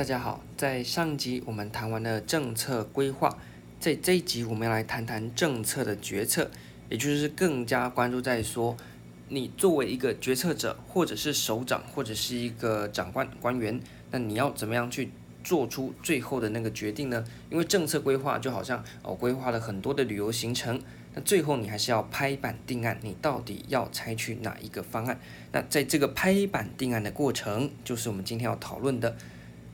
大家好，在上集我们谈完了政策规划，在这一集我们要来谈谈政策的决策，也就是更加关注在说，你作为一个决策者，或者是首长，或者是一个长官官员，那你要怎么样去做出最后的那个决定呢？因为政策规划就好像哦，规划了很多的旅游行程。那最后你还是要拍板定案，你到底要采取哪一个方案？那在这个拍板定案的过程，就是我们今天要讨论的。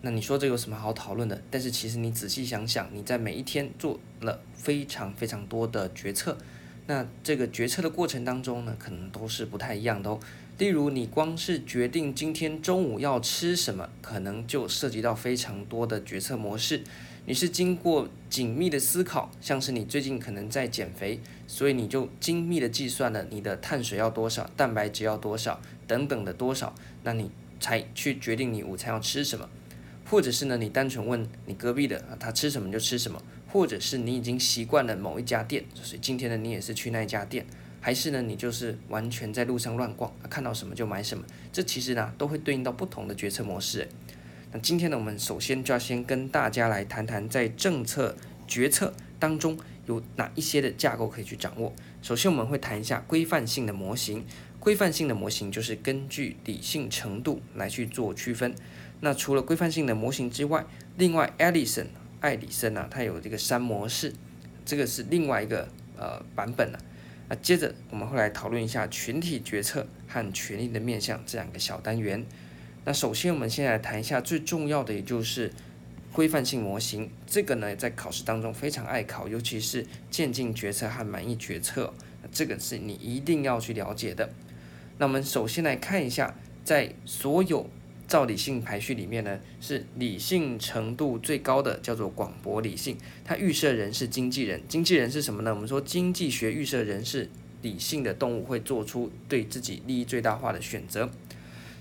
那你说这有什么好讨论的？但是其实你仔细想想，你在每一天做了非常非常多的决策，那这个决策的过程当中呢，可能都是不太一样的哦。例如，你光是决定今天中午要吃什么，可能就涉及到非常多的决策模式。你是经过紧密的思考，像是你最近可能在减肥，所以你就精密的计算了你的碳水要多少，蛋白质要多少等等的多少，那你才去决定你午餐要吃什么，或者是呢，你单纯问你隔壁的啊，他吃什么就吃什么，或者是你已经习惯了某一家店，所以今天呢你也是去那一家店，还是呢你就是完全在路上乱逛，看到什么就买什么，这其实呢都会对应到不同的决策模式。那今天呢，我们首先就要先跟大家来谈谈，在政策决策当中有哪一些的架构可以去掌握。首先，我们会谈一下规范性的模型。规范性的模型就是根据理性程度来去做区分。那除了规范性的模型之外，另外，Ellison 艾里森啊，他有这个三模式，这个是另外一个呃版本了。那接着我们会来讨论一下群体决策和权力的面向这两个小单元。那首先，我们先来谈一下最重要的，也就是规范性模型。这个呢，在考试当中非常爱考，尤其是渐进决策和满意决策，这个是你一定要去了解的。那我们首先来看一下，在所有照理性排序里面呢，是理性程度最高的，叫做广博理性。它预设人是经纪人，经纪人是什么呢？我们说经济学预设人是理性的动物，会做出对自己利益最大化的选择。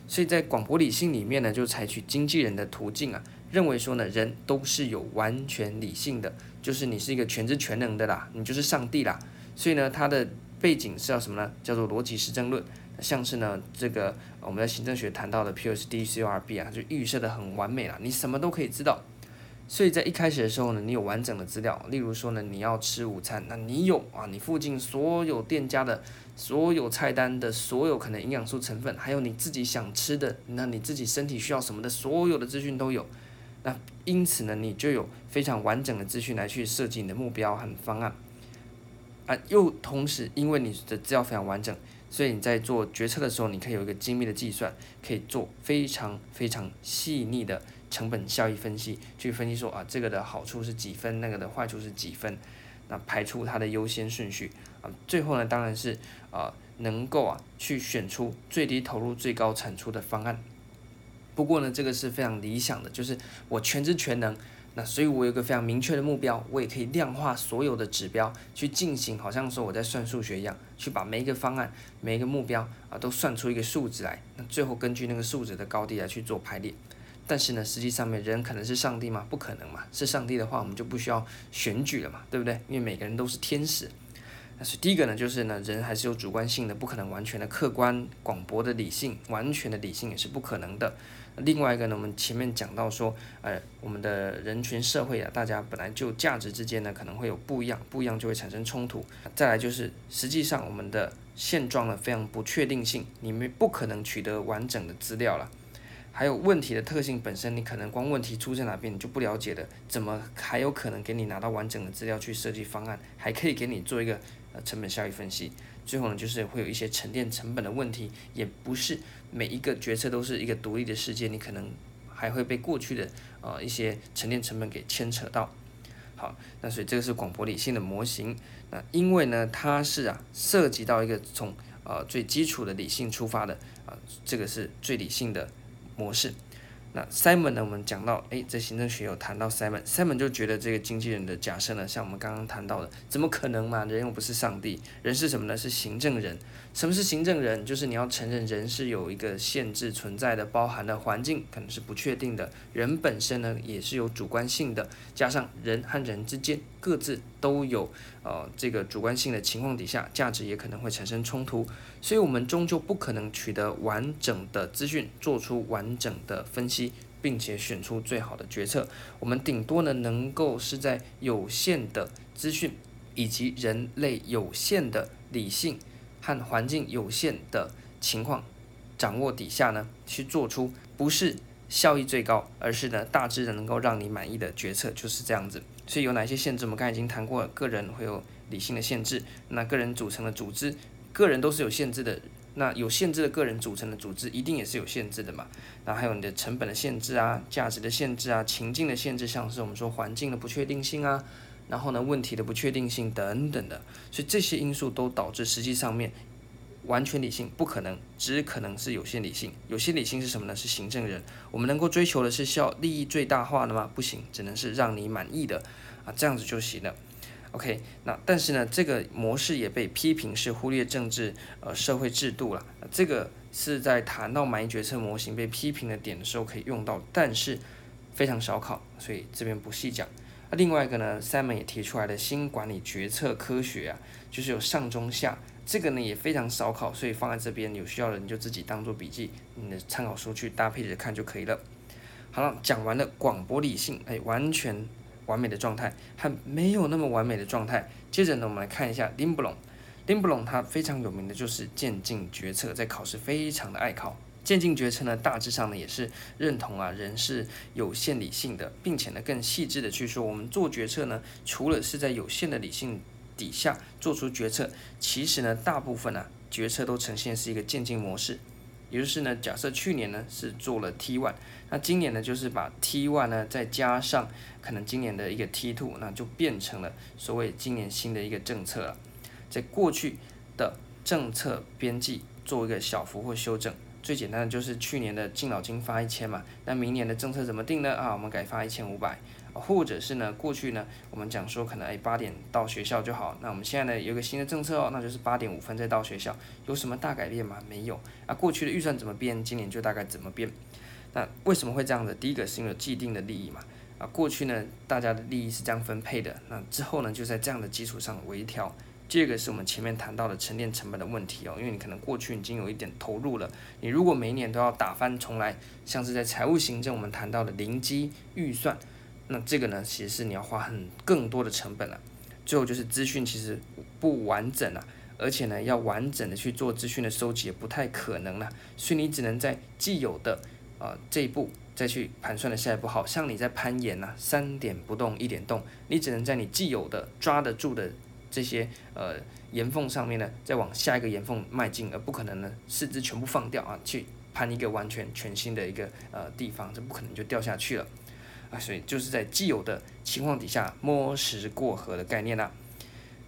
所以在广博理性里面呢，就采取经纪人的途径啊，认为说呢，人都是有完全理性的，就是你是一个全知全能的啦，你就是上帝啦。所以呢，它的背景是要什么呢？叫做逻辑实证论，像是呢这个我们在行政学谈到的 PSD CORB 啊，就预设的很完美啦，你什么都可以知道。所以在一开始的时候呢，你有完整的资料，例如说呢，你要吃午餐，那你有啊，你附近所有店家的所有菜单的所有可能营养素成分，还有你自己想吃的，那你自己身体需要什么的所有的资讯都有。那因此呢，你就有非常完整的资讯来去设计你的目标和方案。啊，又同时因为你的资料非常完整，所以你在做决策的时候，你可以有一个精密的计算，可以做非常非常细腻的。成本效益分析，去分析说啊，这个的好处是几分，那个的坏处是几分，那排出它的优先顺序啊，最后呢，当然是啊，能够啊去选出最低投入最高产出的方案。不过呢，这个是非常理想的，就是我全知全能，那所以我有个非常明确的目标，我也可以量化所有的指标去进行，好像说我在算数学一样，去把每一个方案、每一个目标啊都算出一个数值来，那最后根据那个数值的高低来去做排列。但是呢，实际上面人可能是上帝吗？不可能嘛！是上帝的话，我们就不需要选举了嘛，对不对？因为每个人都是天使。那所以第一个呢，就是呢，人还是有主观性的，不可能完全的客观、广博的理性，完全的理性也是不可能的。另外一个呢，我们前面讲到说，呃，我们的人群社会啊，大家本来就价值之间呢，可能会有不一样，不一样就会产生冲突。再来就是，实际上我们的现状呢，非常不确定性，你们不可能取得完整的资料了。还有问题的特性本身，你可能光问题出在哪边你就不了解的，怎么还有可能给你拿到完整的资料去设计方案，还可以给你做一个呃成本效益分析。最后呢，就是会有一些沉淀成本的问题，也不是每一个决策都是一个独立的世界，你可能还会被过去的呃一些沉淀成本给牵扯到。好，那所以这个是广博理性的模型。那因为呢，它是啊涉及到一个从呃最基础的理性出发的啊、这个是最理性的。模式，那 Simon 呢？我们讲到，诶，在行政学有谈到 Simon，Simon 就觉得这个经纪人的假设呢，像我们刚刚谈到的，怎么可能嘛？人又不是上帝，人是什么呢？是行政人。什么是行政人？就是你要承认人是有一个限制存在的，包含的环境可能是不确定的，人本身呢也是有主观性的，加上人和人之间各自都有呃这个主观性的情况底下，价值也可能会产生冲突，所以我们终究不可能取得完整的资讯，做出完整的分析，并且选出最好的决策。我们顶多呢，能够是在有限的资讯以及人类有限的理性和环境有限的情况掌握底下呢，去做出不是效益最高，而是呢大致的能够让你满意的决策，就是这样子。所以有哪些限制？我们刚才已经谈过了，个人会有理性的限制，那个人组成的组织，个人都是有限制的。那有限制的个人组成的组织，一定也是有限制的嘛？那还有你的成本的限制啊，价值的限制啊，情境的限制，像是我们说环境的不确定性啊，然后呢问题的不确定性等等的，所以这些因素都导致实际上面完全理性不可能，只可能是有限理性。有限理性是什么呢？是行政人。我们能够追求的是效利益最大化的吗？不行，只能是让你满意的啊，这样子就行了。OK，那但是呢，这个模式也被批评是忽略政治呃社会制度了。这个是在谈到满意决策模型被批评的点的时候可以用到，但是非常少考，所以这边不细讲。那另外一个呢，Simon 也提出来的新管理决策科学啊，就是有上中下，这个呢也非常少考，所以放在这边有需要的你就自己当做笔记，你的参考书去搭配着看就可以了。好了，讲完了广播理性，哎，完全。完美的状态还没有那么完美的状态。接着呢，我们来看一下林布隆。林布隆他非常有名的就是渐进决策，在考试非常的爱考。渐进决策呢，大致上呢也是认同啊人是有限理性的，并且呢更细致的去说，我们做决策呢，除了是在有限的理性底下做出决策，其实呢大部分啊决策都呈现是一个渐进模式。也就是呢，假设去年呢是做了 T one，那今年呢就是把 T one 呢再加上可能今年的一个 T two，那就变成了所谓今年新的一个政策了。在过去的政策边际做一个小幅或修正，最简单的就是去年的敬老金发一千嘛，那明年的政策怎么定呢？啊，我们改发一千五百。或者是呢，过去呢，我们讲说可能哎八点到学校就好，那我们现在呢有个新的政策哦，那就是八点五分再到学校，有什么大改变吗？没有啊，过去的预算怎么变，今年就大概怎么变。那为什么会这样子？第一个是因为既定的利益嘛，啊，过去呢大家的利益是这样分配的，那之后呢就在这样的基础上微调。第二个是我们前面谈到的沉淀成本的问题哦，因为你可能过去已经有一点投入了，你如果每一年都要打翻重来，像是在财务行政我们谈到的零基预算。那这个呢，其实是你要花很更多的成本了。最后就是资讯其实不完整了，而且呢，要完整的去做资讯的收集也不太可能了，所以你只能在既有的呃这一步再去盘算的下一步。好像你在攀岩呐，三点不动一点动，你只能在你既有的抓得住的这些呃岩缝上面呢，再往下一个岩缝迈进，而不可能呢四肢全部放掉啊，去攀一个完全全新的一个呃地方，这不可能就掉下去了。啊，所以就是在既有的情况底下摸石过河的概念啦、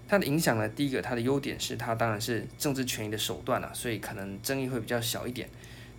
它的影响呢，第一个它的优点是它当然是政治权益的手段啦、啊，所以可能争议会比较小一点。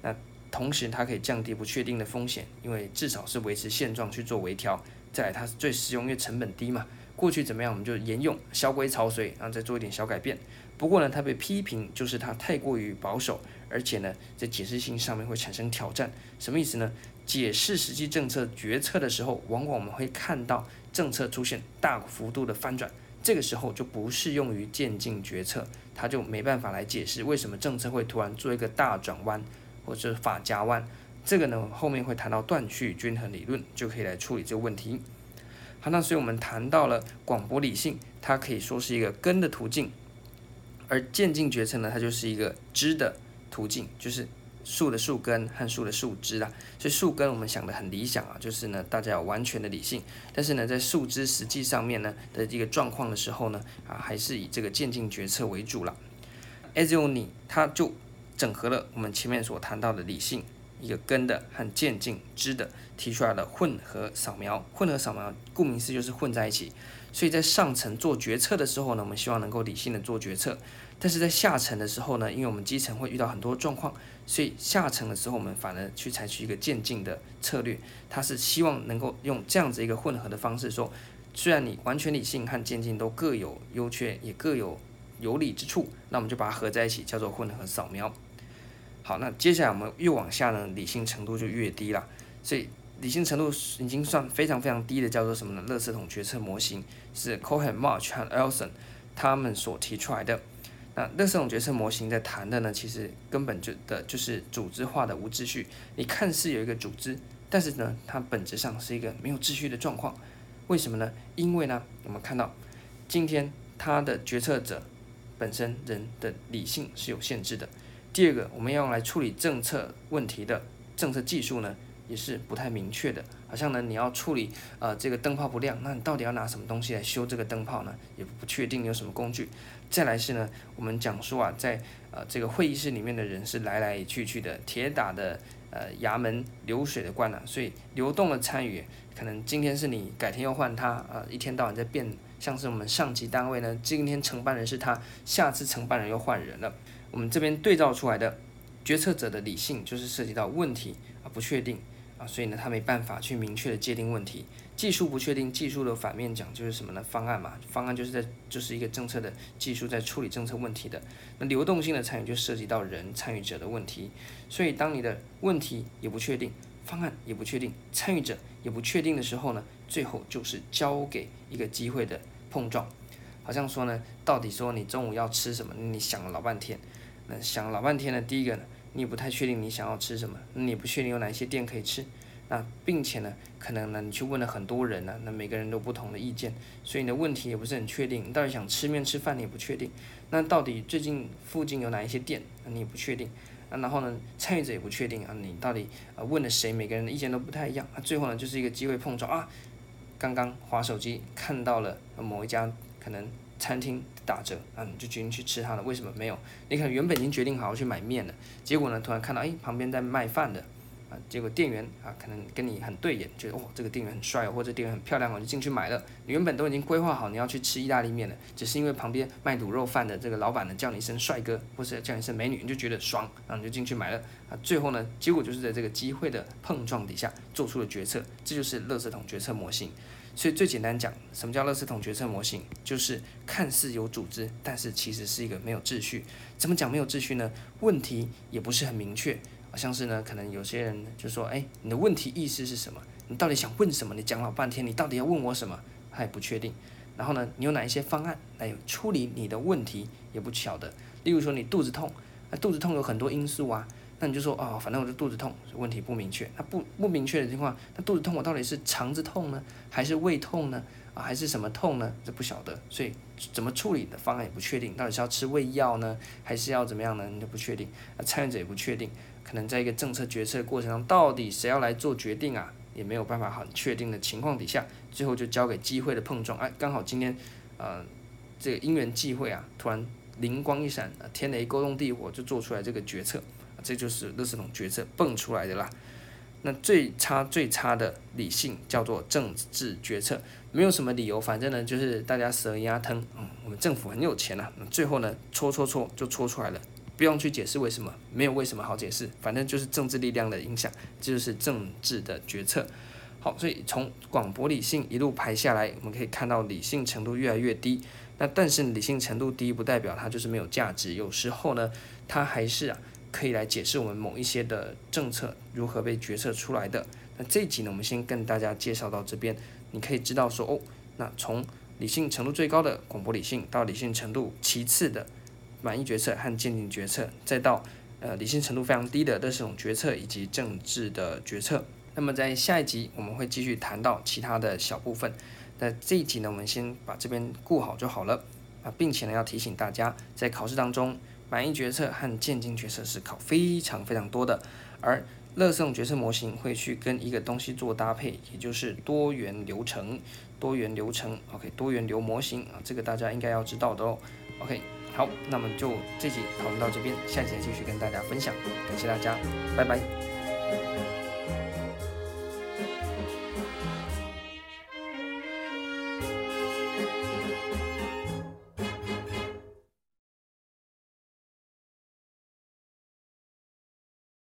那同时它可以降低不确定的风险，因为至少是维持现状去做微调。再来它最实用，因为成本低嘛。过去怎么样我们就沿用，萧规曹随，然后再做一点小改变。不过呢，它被批评就是它太过于保守，而且呢在解释性上面会产生挑战。什么意思呢？解释实际政策决策的时候，往往我们会看到政策出现大幅度的翻转，这个时候就不适用于渐进决策，它就没办法来解释为什么政策会突然做一个大转弯或者法夹弯。这个呢，后面会谈到断续均衡理论，就可以来处理这个问题。好，那所以我们谈到了广博理性，它可以说是一个根的途径，而渐进决策呢，它就是一个枝的途径，就是。树的树根和树的树枝啦，所以树根我们想的很理想啊，就是呢大家有完全的理性，但是呢在树枝实际上面呢的这个状况的时候呢啊还是以这个渐进决策为主了。Azioni 它就整合了我们前面所谈到的理性一个根的和渐进枝的，提出来的混合扫描。混合扫描顾名思义就是混在一起，所以在上层做决策的时候呢，我们希望能够理性的做决策。但是在下沉的时候呢，因为我们基层会遇到很多状况，所以下沉的时候我们反而去采取一个渐进的策略。它是希望能够用这样子一个混合的方式说，虽然你完全理性和渐进都各有优缺，也各有有理之处，那我们就把它合在一起，叫做混合扫描。好，那接下来我们越往下呢，理性程度就越低了。所以理性程度已经算非常非常低的，叫做什么呢？垃圾桶决策模型是 Cohen、March 和 Elson 他们所提出来的。那这种决策模型在谈的呢，其实根本就的就是组织化的无秩序。你看似有一个组织，但是呢，它本质上是一个没有秩序的状况。为什么呢？因为呢，我们看到今天他的决策者本身人的理性是有限制的。第二个，我们要用来处理政策问题的政策技术呢，也是不太明确的。好像呢，你要处理呃这个灯泡不亮，那你到底要拿什么东西来修这个灯泡呢？也不确定有什么工具。再来是呢，我们讲说啊，在呃这个会议室里面的人是来来去去的，铁打的呃衙门流水的官啊，所以流动的参与，可能今天是你，改天又换他啊，一天到晚在变。像是我们上级单位呢，今天承办人是他，下次承办人又换人了。我们这边对照出来的决策者的理性，就是涉及到问题啊不确定啊，所以呢他没办法去明确的界定问题。技术不确定，技术的反面讲就是什么呢？方案嘛，方案就是在就是一个政策的技术在处理政策问题的。那流动性的参与就涉及到人参与者的问题。所以当你的问题也不确定，方案也不确定，参与者也不确定的时候呢，最后就是交给一个机会的碰撞。好像说呢，到底说你中午要吃什么？你想了老半天，那想了老半天呢，第一个呢，你不太确定你想要吃什么，你不确定有哪些店可以吃。那并且呢，可能呢，你去问了很多人呢，那每个人都不同的意见，所以你的问题也不是很确定。你到底想吃面吃饭，你也不确定。那到底最近附近有哪一些店，你也不确定。啊，然后呢，参与者也不确定啊，你到底呃问了谁？每个人的意见都不太一样。啊，最后呢，就是一个机会碰撞啊，刚刚划手机看到了某一家可能餐厅打折，啊，你就决定去吃它了。为什么没有？你可能原本已经决定好要去买面了，结果呢，突然看到哎，旁边在卖饭的。啊，结果店员啊，可能跟你很对眼，觉得哦，这个店员很帅哦，或者店员很漂亮，我就进去买了。你原本都已经规划好你要去吃意大利面了，只是因为旁边卖卤肉饭的这个老板呢叫你一声帅哥，或者叫你一声美女，你就觉得爽，然后你就进去买了。啊，最后呢，结果就是在这个机会的碰撞底下做出了决策，这就是垃圾桶决策模型。所以最简单讲，什么叫垃圾桶决策模型？就是看似有组织，但是其实是一个没有秩序。怎么讲没有秩序呢？问题也不是很明确。像是呢，可能有些人就说，哎，你的问题意思是什么？你到底想问什么？你讲老半天，你到底要问我什么？他也不确定。然后呢，你有哪一些方案来处理你的问题，也不晓得。例如说，你肚子痛，那肚子痛有很多因素啊。那你就说，哦，反正我就肚子痛，问题不明确。那不不明确的情况，那肚子痛我到底是肠子痛呢，还是胃痛呢？啊，还是什么痛呢？这不晓得。所以怎么处理的方案也不确定，到底是要吃胃药呢，还是要怎么样呢？你就不确定。那参与者也不确定。可能在一个政策决策过程中，到底谁要来做决定啊？也没有办法很确定的情况底下，最后就交给机会的碰撞。哎，刚好今天，呃，这个因缘际会啊，突然灵光一闪，天雷勾动地火，就做出来这个决策。这就是垃圾桶决策蹦出来的啦。那最差最差的理性叫做政治决策，没有什么理由，反正呢就是大家死鸭吞。嗯，我们政府很有钱啊，最后呢戳戳戳就戳出来了。不用去解释为什么，没有为什么好解释，反正就是政治力量的影响，这就是政治的决策。好，所以从广博理性一路排下来，我们可以看到理性程度越来越低。那但是理性程度低不代表它就是没有价值，有时候呢，它还是啊可以来解释我们某一些的政策如何被决策出来的。那这一集呢，我们先跟大家介绍到这边，你可以知道说哦，那从理性程度最高的广播理性到理性程度其次的。满意决策和鉴定决策，再到呃理性程度非常低的这种决策以及政治的决策。那么在下一集我们会继续谈到其他的小部分。那这一集呢，我们先把这边顾好就好了啊，并且呢要提醒大家，在考试当中，满意决策和渐进决策是考非常非常多的，而垃圾桶决策模型会去跟一个东西做搭配，也就是多元流程。多元流程，OK，多元流模型啊，这个大家应该要知道的哦，OK。好，那么就这集讨论到这边，下集继续跟大家分享，感谢大家，拜拜。